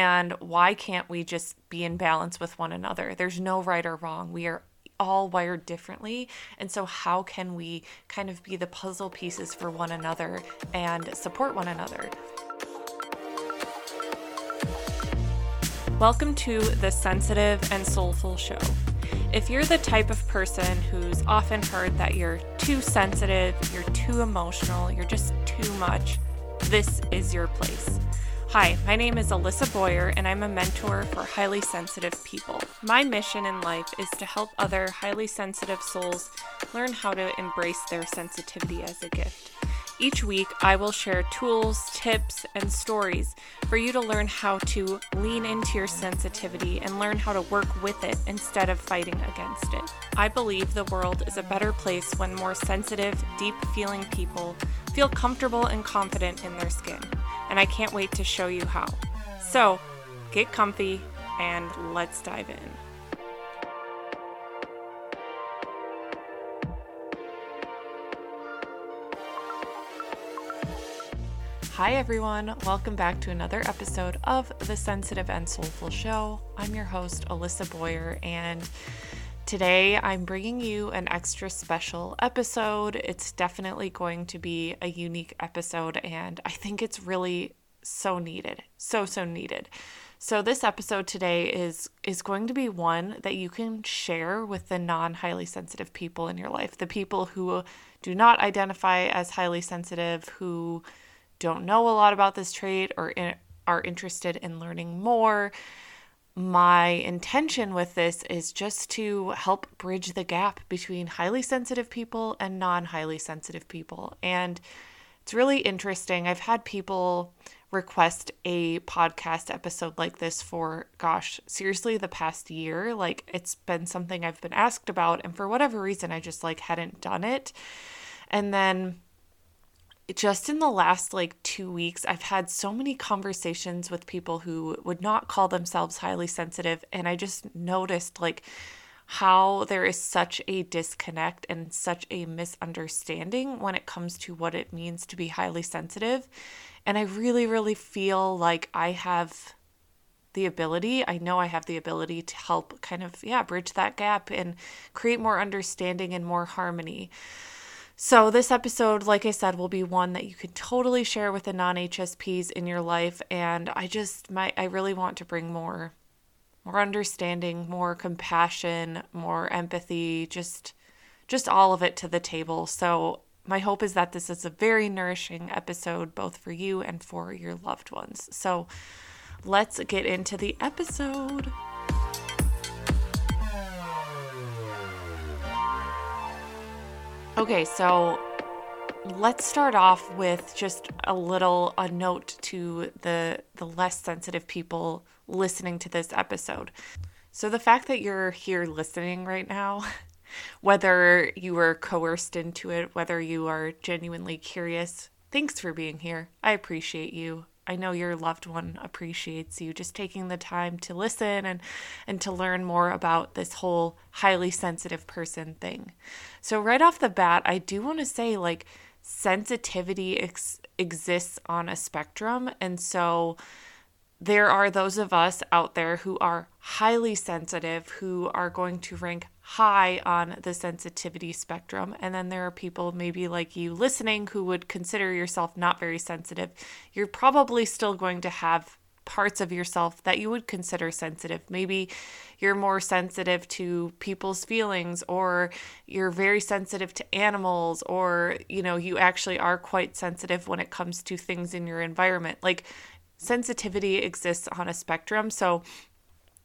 And why can't we just be in balance with one another? There's no right or wrong. We are all wired differently. And so, how can we kind of be the puzzle pieces for one another and support one another? Welcome to the Sensitive and Soulful Show. If you're the type of person who's often heard that you're too sensitive, you're too emotional, you're just too much, this is your place. Hi, my name is Alissa Boyer, and I'm a mentor for highly sensitive people. My mission in life is to help other highly sensitive souls learn how to embrace their sensitivity as a gift. Each week, I will share tools, tips, and stories for you to learn how to lean into your sensitivity and learn how to work with it instead of fighting against it. I believe the world is a better place when more sensitive, deep feeling people feel comfortable and confident in their skin. And I can't wait to show you how. So, get comfy and let's dive in. Hi, everyone. Welcome back to another episode of the Sensitive and Soulful Show. I'm your host, Alissa Boyer, and today I'm bringing you an extra special episode. It's definitely going to be a unique episode, and I think it's really so needed. So, so needed. So this episode today is is going to be one that you can share with the non-highly sensitive people in your life, the people who do not identify as highly sensitive, who don't know a lot about this trait or in, are interested in learning more, my intention with this is just to help bridge the gap between highly sensitive people and non highly sensitive people. And it's really interesting. I've had people request a podcast episode like this for, gosh, seriously, the past year. Like it's been something I've been asked about. And for whatever reason, I just like hadn't done it. And then just in the last like two weeks, I've had so many conversations with people who would not call themselves highly sensitive. And I just noticed like how there is such a disconnect and such a misunderstanding when it comes to what it means to be highly sensitive. And I really, really feel like I have the ability, I know I have the ability to help kind of, yeah, bridge that gap and create more understanding and more harmony. So, this episode, like I said, will be one that you can totally share with the non HSPs in your life. And I just, my, I really want to bring more, more understanding, more compassion, more empathy, just, just all of it to the table. So, my hope is that this is a very nourishing episode, both for you and for your loved ones. So, let's get into the episode. Okay, so let's start off with just a little a note to the the less sensitive people listening to this episode. So the fact that you're here listening right now, whether you were coerced into it, whether you are genuinely curious, thanks for being here. I appreciate you. I know your loved one appreciates you just taking the time to listen and and to learn more about this whole highly sensitive person thing. So right off the bat, I do want to say like sensitivity ex- exists on a spectrum and so there are those of us out there who are highly sensitive who are going to rank high on the sensitivity spectrum. And then there are people, maybe like you listening, who would consider yourself not very sensitive. You're probably still going to have parts of yourself that you would consider sensitive. Maybe you're more sensitive to people's feelings or you're very sensitive to animals or you know you actually are quite sensitive when it comes to things in your environment. Like sensitivity exists on a spectrum. So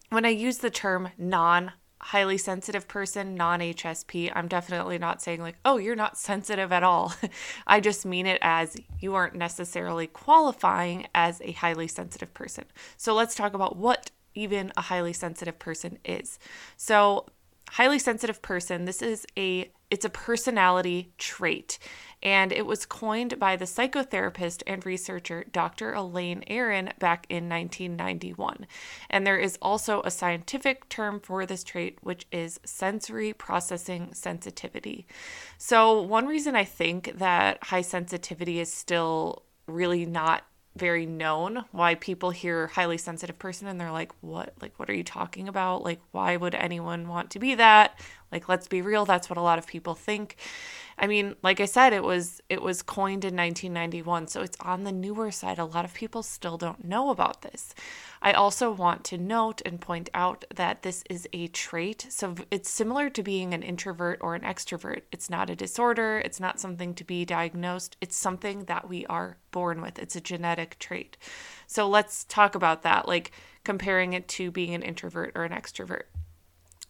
when I use the term non highly sensitive person, non HSP, I'm definitely not saying like, oh, you're not sensitive at all. I just mean it as you aren't necessarily qualifying as a highly sensitive person. So let's talk about what even a highly sensitive person is. So, highly sensitive person, this is a it's a personality trait and it was coined by the psychotherapist and researcher Dr. Elaine Aron back in 1991. And there is also a scientific term for this trait, which is sensory processing sensitivity. So, one reason I think that high sensitivity is still really not very known why people hear highly sensitive person and they're like what like what are you talking about like why would anyone want to be that like let's be real that's what a lot of people think i mean like i said it was it was coined in 1991 so it's on the newer side a lot of people still don't know about this I also want to note and point out that this is a trait. So it's similar to being an introvert or an extrovert. It's not a disorder, it's not something to be diagnosed, it's something that we are born with. It's a genetic trait. So let's talk about that, like comparing it to being an introvert or an extrovert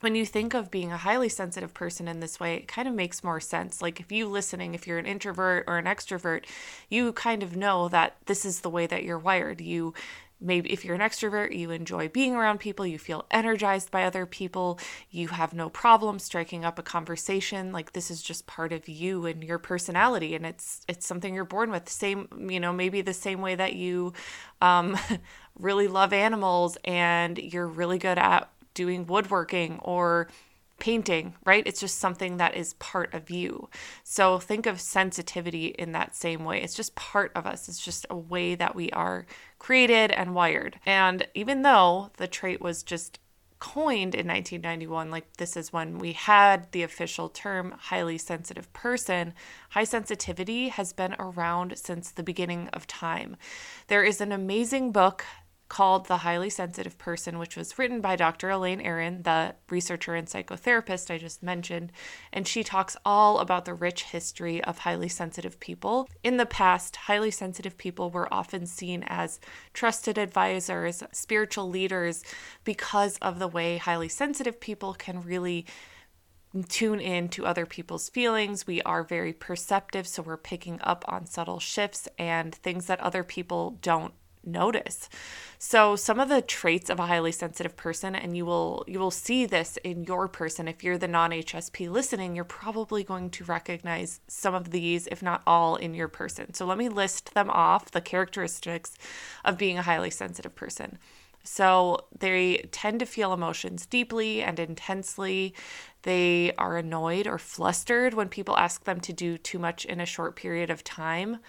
when you think of being a highly sensitive person in this way, it kind of makes more sense. Like if you listening, if you're an introvert or an extrovert, you kind of know that this is the way that you're wired. You maybe if you're an extrovert, you enjoy being around people, you feel energized by other people, you have no problem striking up a conversation. Like this is just part of you and your personality and it's it's something you're born with. Same, you know, maybe the same way that you um really love animals and you're really good at doing woodworking or painting, right? It's just something that is part of you. So think of sensitivity in that same way. It's just part of us, it's just a way that we are created and wired. And even though the trait was just coined in 1991, like this is when we had the official term highly sensitive person, high sensitivity has been around since the beginning of time. There is an amazing book called The Highly Sensitive Person, which was written by Dr. Elaine Aron, the researcher and psychotherapist I just mentioned. And she talks all about the rich history of highly sensitive people. In the past, highly sensitive people were often seen as trusted advisors, spiritual leaders, because of the way highly sensitive people can really tune in to other people's feelings. We are very perceptive, so we're picking up on subtle shifts and things that other people don't notice. So some of the traits of a highly sensitive person and you will you will see this in your person if you're the non-HSP listening, you're probably going to recognize some of these if not all in your person. So let me list them off, the characteristics of being a highly sensitive person. So they tend to feel emotions deeply and intensely. They are annoyed or flustered when people ask them to do too much in a short period of time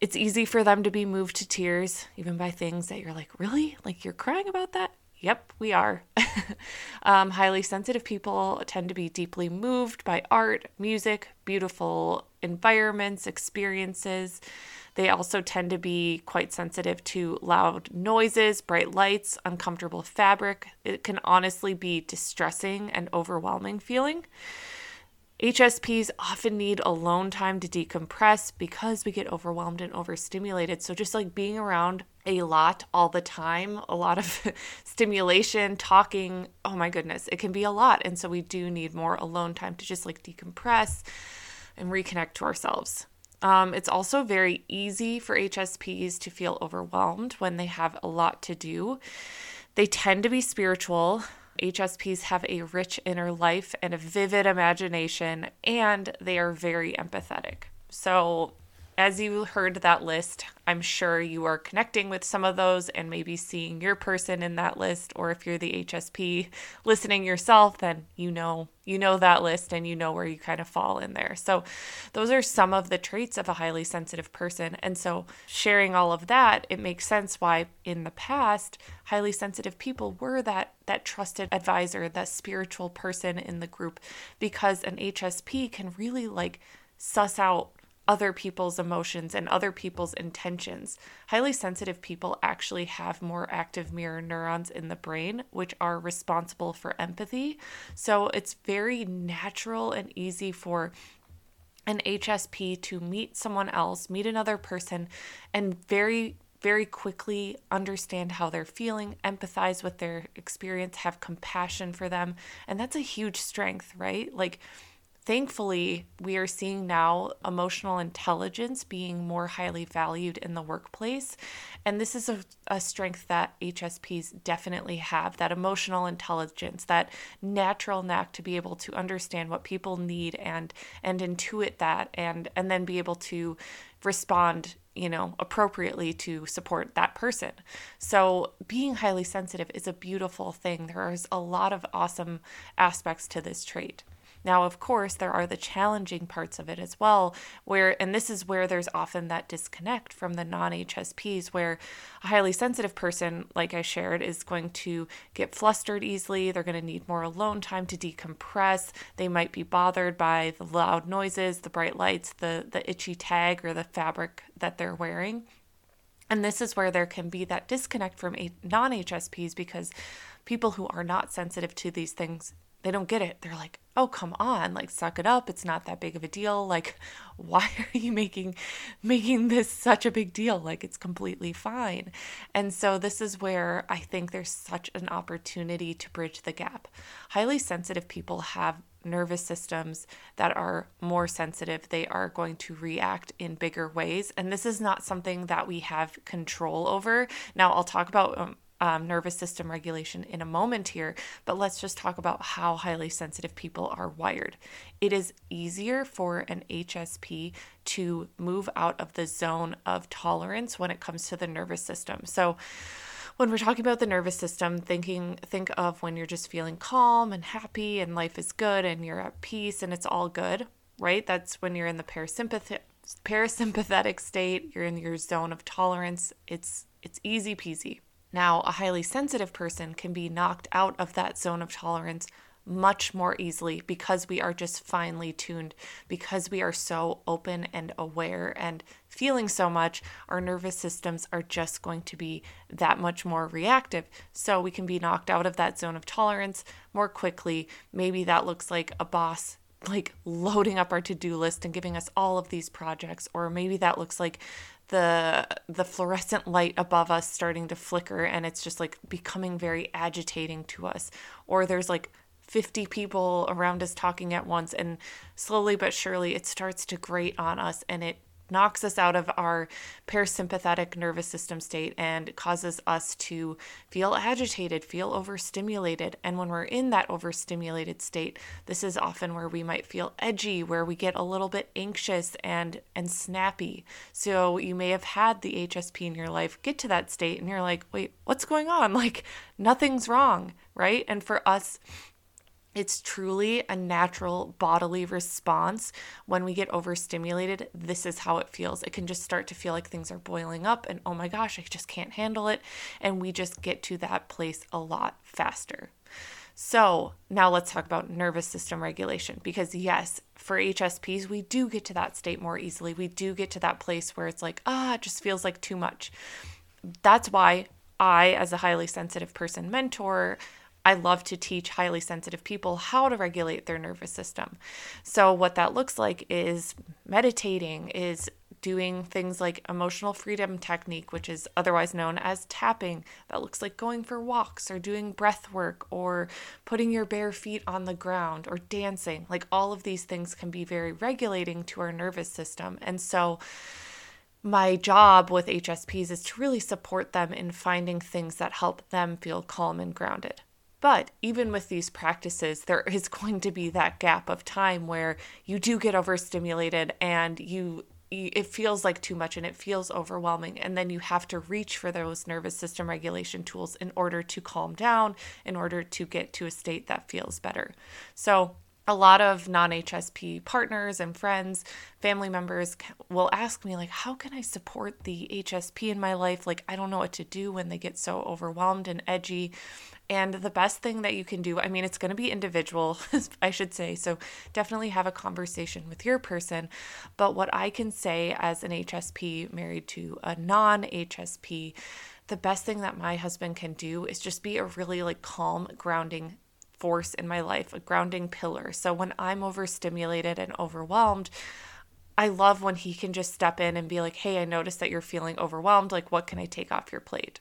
it's easy for them to be moved to tears, even by things that you're like, really? Like you're crying about that? Yep, we are. um, highly sensitive people tend to be deeply moved by art, music, beautiful environments, experiences. They also tend to be quite sensitive to loud noises, bright lights, uncomfortable fabric. It can honestly be distressing and overwhelming feeling. HSPs often need alone time to decompress because we get overwhelmed and overstimulated. So, just like being around a lot all the time, a lot of stimulation, talking, oh my goodness, it can be a lot. And so, we do need more alone time to just like decompress and reconnect to ourselves. Um, it's also very easy for HSPs to feel overwhelmed when they have a lot to do. They tend to be spiritual, HSPs have a rich inner life and a vivid imagination, and they are very empathetic. So, as you heard that list, I'm sure you are connecting with some of those and maybe seeing your person in that list. Or if you're the HSP listening yourself, then you know you know that list and you know where you kind of fall in there. So those are some of the traits of a highly sensitive person. And so sharing all of that, it makes sense why in the past highly sensitive people were that that trusted advisor, that spiritual person in the group because an HSP can really like suss out other people's emotions and other people's intentions. Highly sensitive people actually have more active mirror neurons in the brain, which are responsible for empathy. So it's very natural and easy for an HSP to meet someone else, meet another person, and very very quickly understand how they're feeling, empathize with their experience, have compassion for them. And that's a huge strength, right? Like, thankfully, we are seeing now emotional intelligence being more highly valued in the workplace. And this is a, a, strength that HSPs definitely have that emotional intelligence, that natural knack to be able to understand what people need and and intuit that and and then be able to respond you know appropriately to support that person. So being highly sensitive is a beautiful thing. There is a lot of awesome aspects to this trait Now, of course, there are the challenging parts of it as well, where, and this is where there's often that disconnect from the non HSPs, where a highly sensitive person, like I shared, is going to get flustered easily. They're going to need more alone time to decompress. They might be bothered by the loud noises, the bright lights, the, the itchy tag, or the fabric that they're wearing. And this is where there can be that disconnect from non HSPs because people who are not sensitive to these things they don't get it. They're like, "Oh, come on, like suck it up. It's not that big of a deal. Like why are you making making this such a big deal? Like it's completely fine." And so this is where I think there's such an opportunity to bridge the gap. Highly sensitive people have nervous systems that are more sensitive. They are going to react in bigger ways, and this is not something that we have control over. Now, I'll talk about um, um, nervous system regulation in a moment here, but let's just talk about how highly sensitive people are wired. It is easier for an HSP to move out of the zone of tolerance when it comes to the nervous system. So, when we're talking about the nervous system, thinking think of when you're just feeling calm and happy and life is good and you're at peace and it's all good, right? That's when you're in the parasympathetic parasympathetic state, you're in your zone of tolerance. It's it's easy peasy. Now, a highly sensitive person can be knocked out of that zone of tolerance much more easily because we are just finely tuned, because we are so open and aware and feeling so much, our nervous systems are just going to be that much more reactive. So we can be knocked out of that zone of tolerance more quickly. Maybe that looks like a boss like loading up our to-do list and giving us all of these projects or maybe that looks like the the fluorescent light above us starting to flicker and it's just like becoming very agitating to us. Or there's like 50 people around us talking at once and slowly but surely it starts to grate on us and it knocks us out of our parasympathetic nervous system state and causes us to feel agitated, feel overstimulated. And when we're in that overstimulated state, this is often where we might feel edgy, where we get a little bit anxious and and snappy. So you may have had the HSP in your life get to that state and you're like, "Wait, what's going on? Like nothing's wrong." Right? And for us it's truly a natural bodily response when we get overstimulated. This is how it feels. It can just start to feel like things are boiling up, and oh my gosh, I just can't handle it. And we just get to that place a lot faster. So, now let's talk about nervous system regulation because, yes, for HSPs, we do get to that state more easily. We do get to that place where it's like, ah, it just feels like too much. That's why I, as a highly sensitive person mentor, I love to teach highly sensitive people how to regulate their nervous system. So, what that looks like is meditating, is doing things like emotional freedom technique, which is otherwise known as tapping. That looks like going for walks or doing breath work or putting your bare feet on the ground or dancing. Like all of these things can be very regulating to our nervous system. And so, my job with HSPs is to really support them in finding things that help them feel calm and grounded. But even with these practices, there is going to be that gap of time where you do get overstimulated and you it feels like too much and it feels overwhelming and then you have to reach for those nervous system regulation tools in order to calm down in order to get to a state that feels better. So a lot of non-HSP partners and friends, family members will ask me like how can I support the HSP in my life? Like I don't know what to do when they get so overwhelmed and edgy. And the best thing that you can do, I mean, it's going to be individual, I should say. So definitely have a conversation with your person. But what I can say as an HSP married to a non HSP, the best thing that my husband can do is just be a really like calm, grounding force in my life, a grounding pillar. So when I'm overstimulated and overwhelmed, I love when he can just step in and be like, hey, I noticed that you're feeling overwhelmed. Like, what can I take off your plate?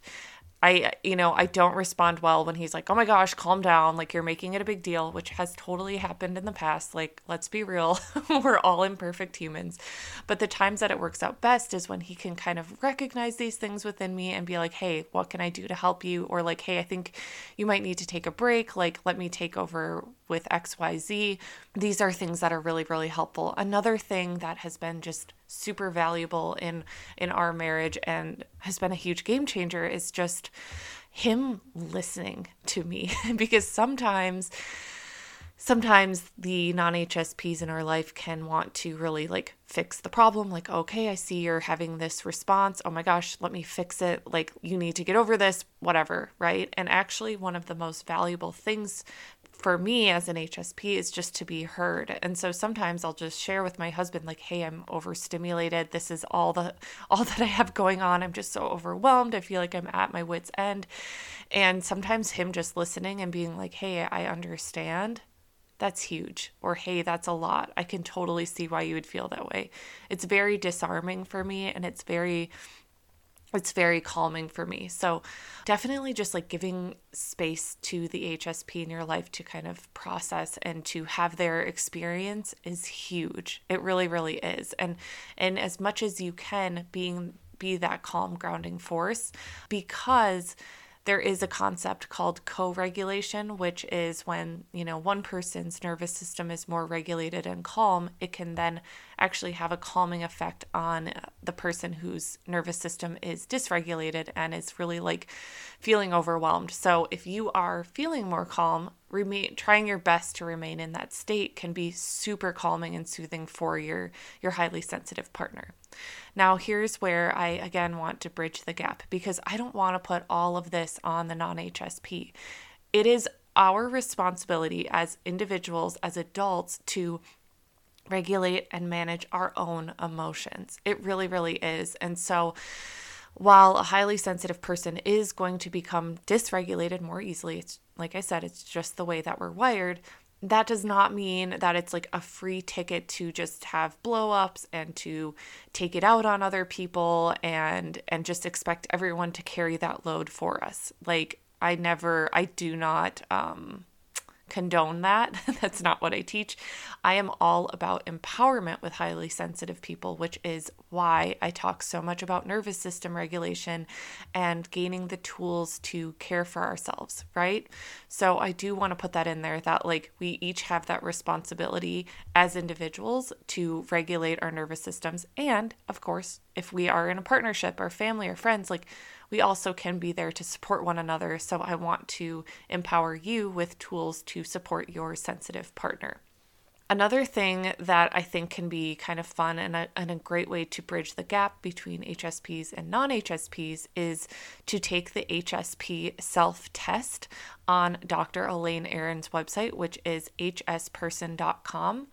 I, you know, I don't respond well when he's like, oh my gosh, calm down. Like, you're making it a big deal, which has totally happened in the past. Like, let's be real. We're all imperfect humans. But the times that it works out best is when he can kind of recognize these things within me and be like, hey, what can I do to help you? Or like, hey, I think you might need to take a break. Like, let me take over with XYZ. These are things that are really, really helpful. Another thing that has been just super valuable in in our marriage and has been a huge game changer is just him listening to me because sometimes sometimes the non HSPs in our life can want to really like fix the problem. Like, okay, I see you're having this response. Oh my gosh, let me fix it. Like, you need to get over this, whatever, right? And actually, one of the most valuable things for me as an HSP is just to be heard. And so sometimes I'll just share with my husband like, "Hey, I'm overstimulated. This is all the all that I have going on. I'm just so overwhelmed. I feel like I'm at my wits end." And sometimes him just listening and being like, "Hey, I understand." That's huge. Or, hey, that's a lot. I can totally see why you would feel that way. It's very disarming for me and it's very it's very calming for me. So, definitely just like giving space to the HSP in your life to kind of process and to have their experience is huge. It really really is. And and as much as you can being be that calm grounding force because there is a concept called co-regulation which is when you know one person's nervous system is more regulated and calm it can then actually have a calming effect on the person whose nervous system is dysregulated and is really like feeling overwhelmed so if you are feeling more calm remain trying your best to remain in that state can be super calming and soothing for your your highly sensitive partner now, here's where I again want to bridge the gap because I don't want to put all of this on the non HSP. It is our responsibility as individuals, as adults, to regulate and manage our own emotions. It really, really is. And so, while a highly sensitive person is going to become dysregulated more easily, it's like I said, it's just the way that we're wired that does not mean that it's like a free ticket to just have blow-ups and to take it out on other people and and just expect everyone to carry that load for us like i never i do not um condone that. That's not what I teach. I am all about empowerment with highly sensitive people, which is why I talk so much about nervous system regulation and gaining the tools to care for ourselves, right? So I do want to put that in there that like we each have that responsibility as individuals to regulate our nervous systems and of course, if we are in a partnership or family or friends, like we also can be there to support one another. So I want to empower you with tools to support your sensitive partner. Another thing that I think can be kind of fun and a, and a great way to bridge the gap between HSPs and non HSPs is to take the HSP self test on Dr. Elaine Aron's website, which is hsperson.com.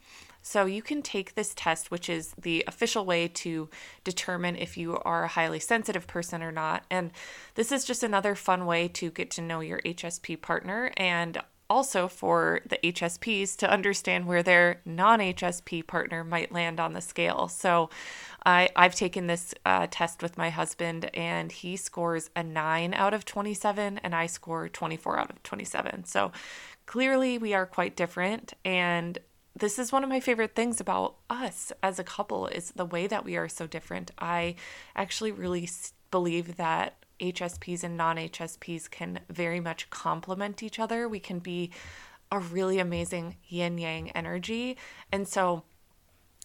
So you can take this test, which is the official way to determine if you are a highly sensitive person or not. And this is just another fun way to get to know your HSP partner and also for the HSPs to understand where their non HSP partner might land on the scale. So I, I've taken this uh, test with my husband, and he scores a 9 out of 27, and I score 24 out of 27. So clearly, we are quite different. And this is one of my favorite things about us as a couple is the way that we are so different. I actually really believe that HSPs and non-HSPs can very much complement each other. We can be a really amazing yin yang energy. And so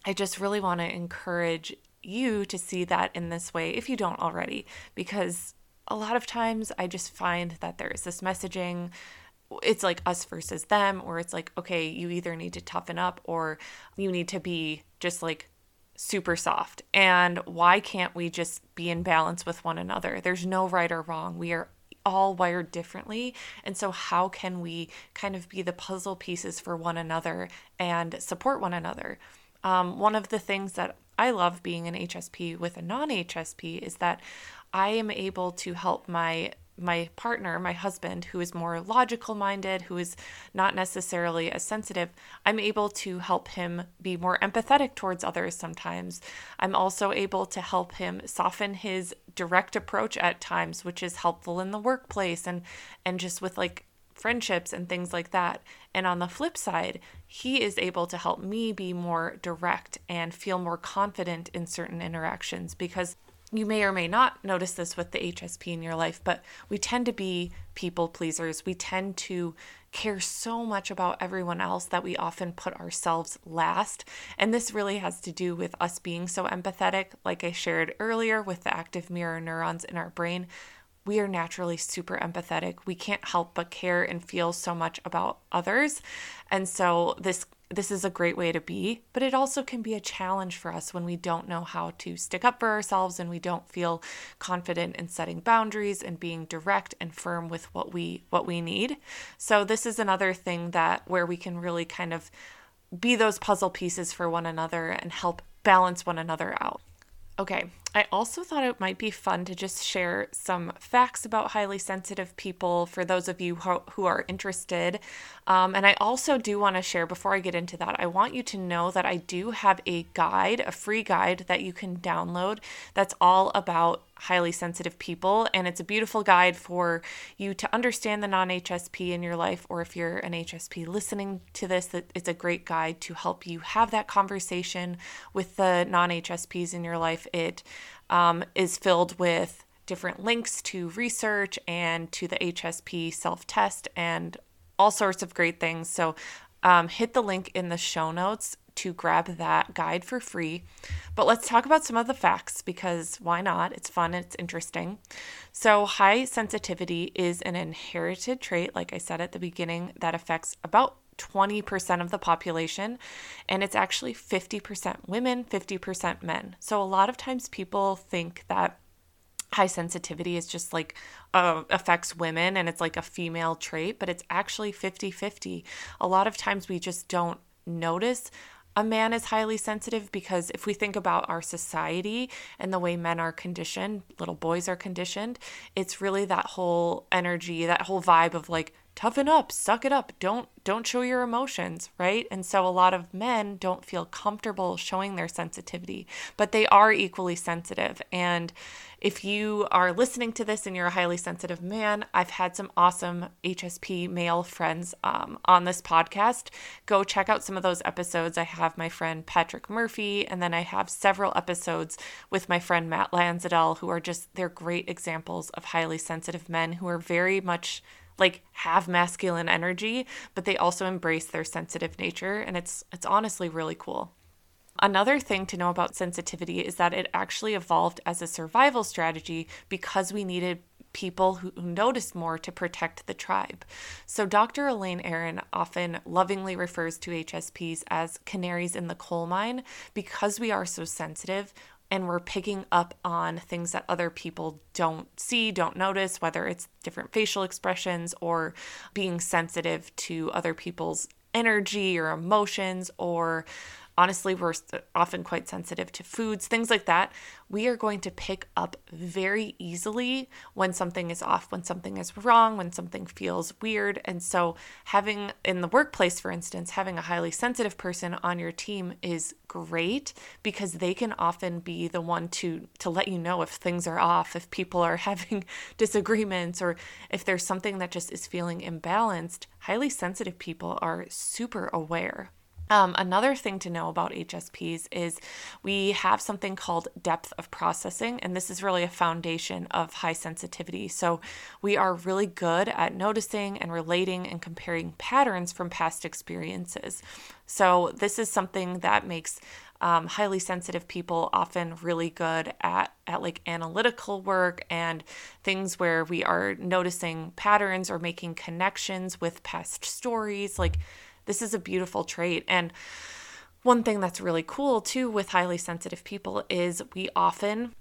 I just really want to encourage you to see that in this way if you don't already because a lot of times I just find that there is this messaging it's like us versus them, or it's like, okay, you either need to toughen up or you need to be just like super soft. And why can't we just be in balance with one another? There's no right or wrong. We are all wired differently. And so, how can we kind of be the puzzle pieces for one another and support one another? Um, one of the things that I love being an HSP with a non HSP is that I am able to help my my partner, my husband, who is more logical minded, who is not necessarily as sensitive, I'm able to help him be more empathetic towards others sometimes. I'm also able to help him soften his direct approach at times, which is helpful in the workplace and and just with like friendships and things like that. And on the flip side, he is able to help me be more direct and feel more confident in certain interactions because you may or may not notice this with the HSP in your life, but we tend to be people pleasers. We tend to care so much about everyone else that we often put ourselves last. And this really has to do with us being so empathetic. Like I shared earlier with the active mirror neurons in our brain, we are naturally super empathetic. We can't help but care and feel so much about others. And so this this is a great way to be, but it also can be a challenge for us when we don't know how to stick up for ourselves and we don't feel confident in setting boundaries and being direct and firm with what we what we need. So this is another thing that where we can really kind of be those puzzle pieces for one another and help balance one another out. Okay, I also thought it might be fun to just share some facts about highly sensitive people for those of you who, who are interested. Um, and I also do want to share, before I get into that, I want you to know that I do have a guide, a free guide that you can download that's all about highly sensitive people. And it's a beautiful guide for you to understand the non HSP in your life, or if you're an HSP listening to this, that it's a great guide to help you have that conversation with the non HSPs in your life. It um, is filled with different links to research and to the HSP self test and all sorts of great things. So um, hit the link in the show notes to grab that guide for free. But let's talk about some of the facts because why not? It's fun, it's interesting. So, high sensitivity is an inherited trait, like I said at the beginning, that affects about 20% of the population, and it's actually 50% women, 50% men. So, a lot of times people think that high sensitivity is just like uh, affects women and it's like a female trait, but it's actually 50 50. A lot of times we just don't notice a man is highly sensitive because if we think about our society and the way men are conditioned, little boys are conditioned, it's really that whole energy, that whole vibe of like toughen up, suck it up, don't don't show your emotions, right? And so a lot of men don't feel comfortable showing their sensitivity, but they are equally sensitive. And if you are listening to this and you're a highly sensitive man, I've had some awesome HSP male friends um, on this podcast. Go check out some of those episodes. I have my friend Patrick Murphy, and then I have several episodes with my friend Matt Lanzadel, who are just, they're great examples of highly sensitive men who are very much like have masculine energy, but they also embrace their sensitive nature and it's it's honestly really cool. Another thing to know about sensitivity is that it actually evolved as a survival strategy because we needed people who, noticed more to protect the tribe. So, Dr. Elaine Aron often lovingly refers to HSPs as canaries in the coal mine because we are so sensitive and we're picking up on things that other people don't see, don't notice, whether it's different facial expressions or being sensitive to other people's energy or emotions or honestly, we're often quite sensitive to foods, things like that. We are going to pick up very easily when something is off, when something is wrong, when something feels weird. And so, having in the workplace, for instance, having a highly sensitive person on your team is great because they can often be the one to to let you know if things are off, if people are having disagreements or if there's something that just is feeling imbalanced. Highly sensitive people are super aware um, another thing to know about HSPs is we have something called depth of processing, and this is really a foundation of high sensitivity. So, we are really good at noticing and relating and comparing patterns from past experiences. So, this is something that makes um, highly sensitive people often really good at at like analytical work and things where we are noticing patterns or making connections with past stories like this is a beautiful trait. And one thing that's really cool too with highly sensitive people is we often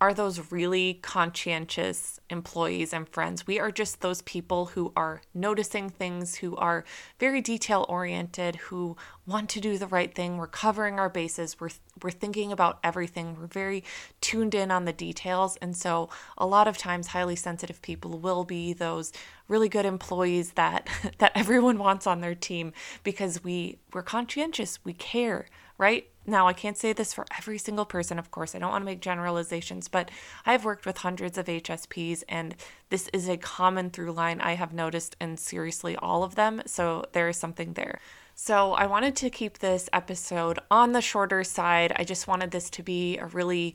are those really conscientious employees and friends. We are just those people who are noticing things, who are very detail oriented, who want to do the right thing. We're covering our bases. We're we're thinking about everything. We're very tuned in on the details. And so a lot of times highly sensitive people will be those really good employees that that everyone wants on their team because we we're conscientious, we care, right? Now, I can't say this for every single person, of course. I don't want to make generalizations, but I've worked with hundreds of HSPs, and this is a common through line I have noticed in seriously all of them. So there is something there. So I wanted to keep this episode on the shorter side. I just wanted this to be a really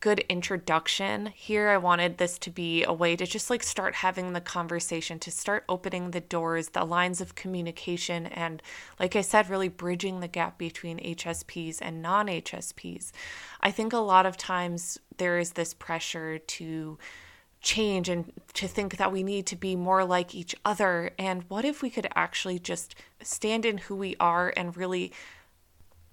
good introduction here. I wanted this to be a way to just like start having the conversation, to start opening the doors, the lines of communication, and like I said, really bridging the gap between HSPs and non HSPs. I think a lot of times there is this pressure to change and to think that we need to be more like each other. And what if we could actually just stand in who we are and really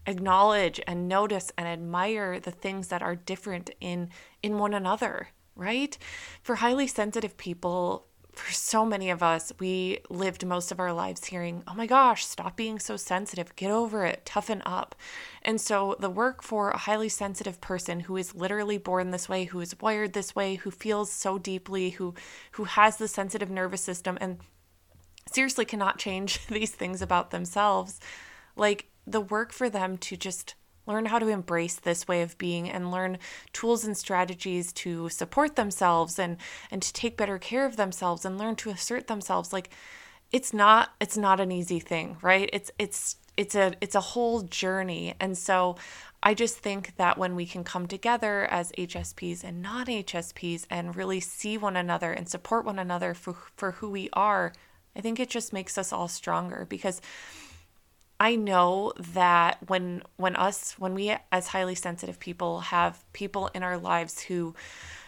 acknowledge and notice and admire the things that are different in in one another, right? For highly sensitive people, for so many of us, we lived most of our lives hearing, oh my gosh, stop being so sensitive, get over it, toughen up. And so, the work for a highly sensitive person who is literally born this way, who is wired this way, who feels so deeply, who, who has the sensitive nervous system, and seriously cannot change these things about themselves, like the work for them to just learn how to embrace this way of being and learn tools and strategies to support themselves and and to take better care of themselves and learn to assert themselves. Like it's not it's not an easy thing right? It's it's it's a it's a whole journey. And so i just think that when we can come together as hsps and non hsps and really see one another and support one another for for who we are i think it just makes us all stronger because I know that when when us when we as highly sensitive people have people in our lives who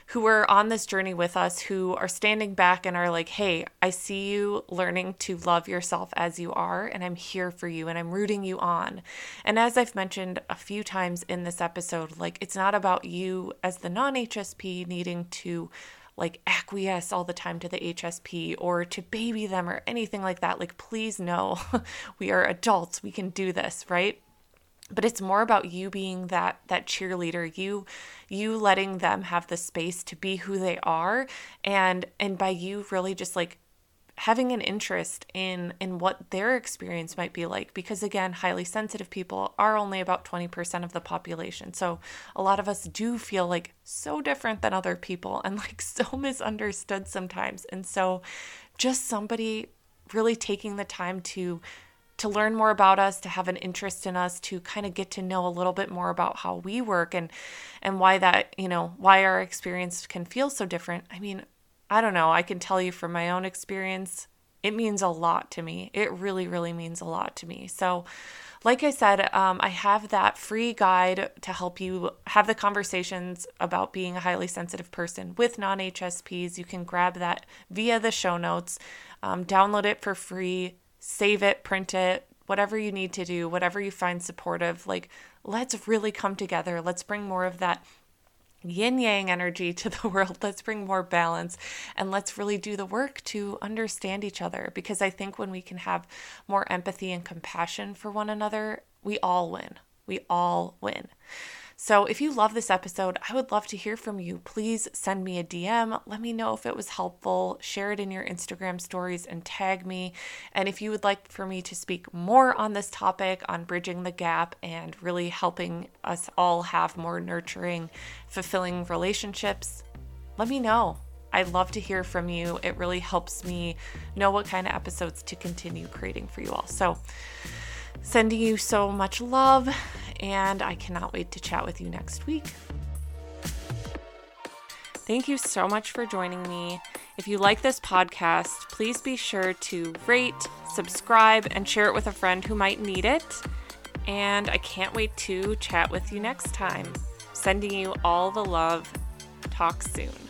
who are on this journey with us who are standing back and are like, "Hey, I see you learning to love yourself as you are and I'm here for you and I'm rooting you on." And as I've mentioned a few times in this episode, like it's not about you as the non-HSP needing to like acquiesce all the time to the HSP or to baby them or anything like that. Like, please no, we are adults. We can do this, right? But it's more about you being that that cheerleader, you you letting them have the space to be who they are and and by you really just like having an interest in in what their experience might be like because again highly sensitive people are only about 20% of the population. So a lot of us do feel like so different than other people and like so misunderstood sometimes. And so just somebody really taking the time to to learn more about us to have an interest in us to kind of get to know a little bit more about how we work and and why that you know why our experience can feel so different. I mean I don't know, I can tell you from my own experience, it means a lot to me. It really, really means a lot to me. So, like I said, um, I have that free guide to help you have the conversations about being a highly sensitive person with non HSPs. You can grab that via the show notes, um, download it for free, save it, print it, whatever you need to do, whatever you find supportive. Like, let's really come together. Let's bring more of that yin yang energy to the world. Let's bring more balance and let's really do the work to understand each other because I think when we can have more empathy and compassion for one another, we all win. We all win. So, if you love this episode, I would love to hear from you. Please send me a DM. Let me know if it was helpful. Share it in your Instagram stories and tag me. And if you would like for me to speak more on this topic, on bridging the gap and really helping us all have more nurturing, fulfilling relationships, let me know. I'd love to hear from you. It really helps me know what kind of episodes to continue creating for you all. So, sending you so much love and I cannot wait to chat with you next week. Thank you so much for joining me. If you like this podcast, please be sure to rate, subscribe, and share it with a friend who might need it. And I can't wait to chat with you next time. Sending you all the love. Talk soon.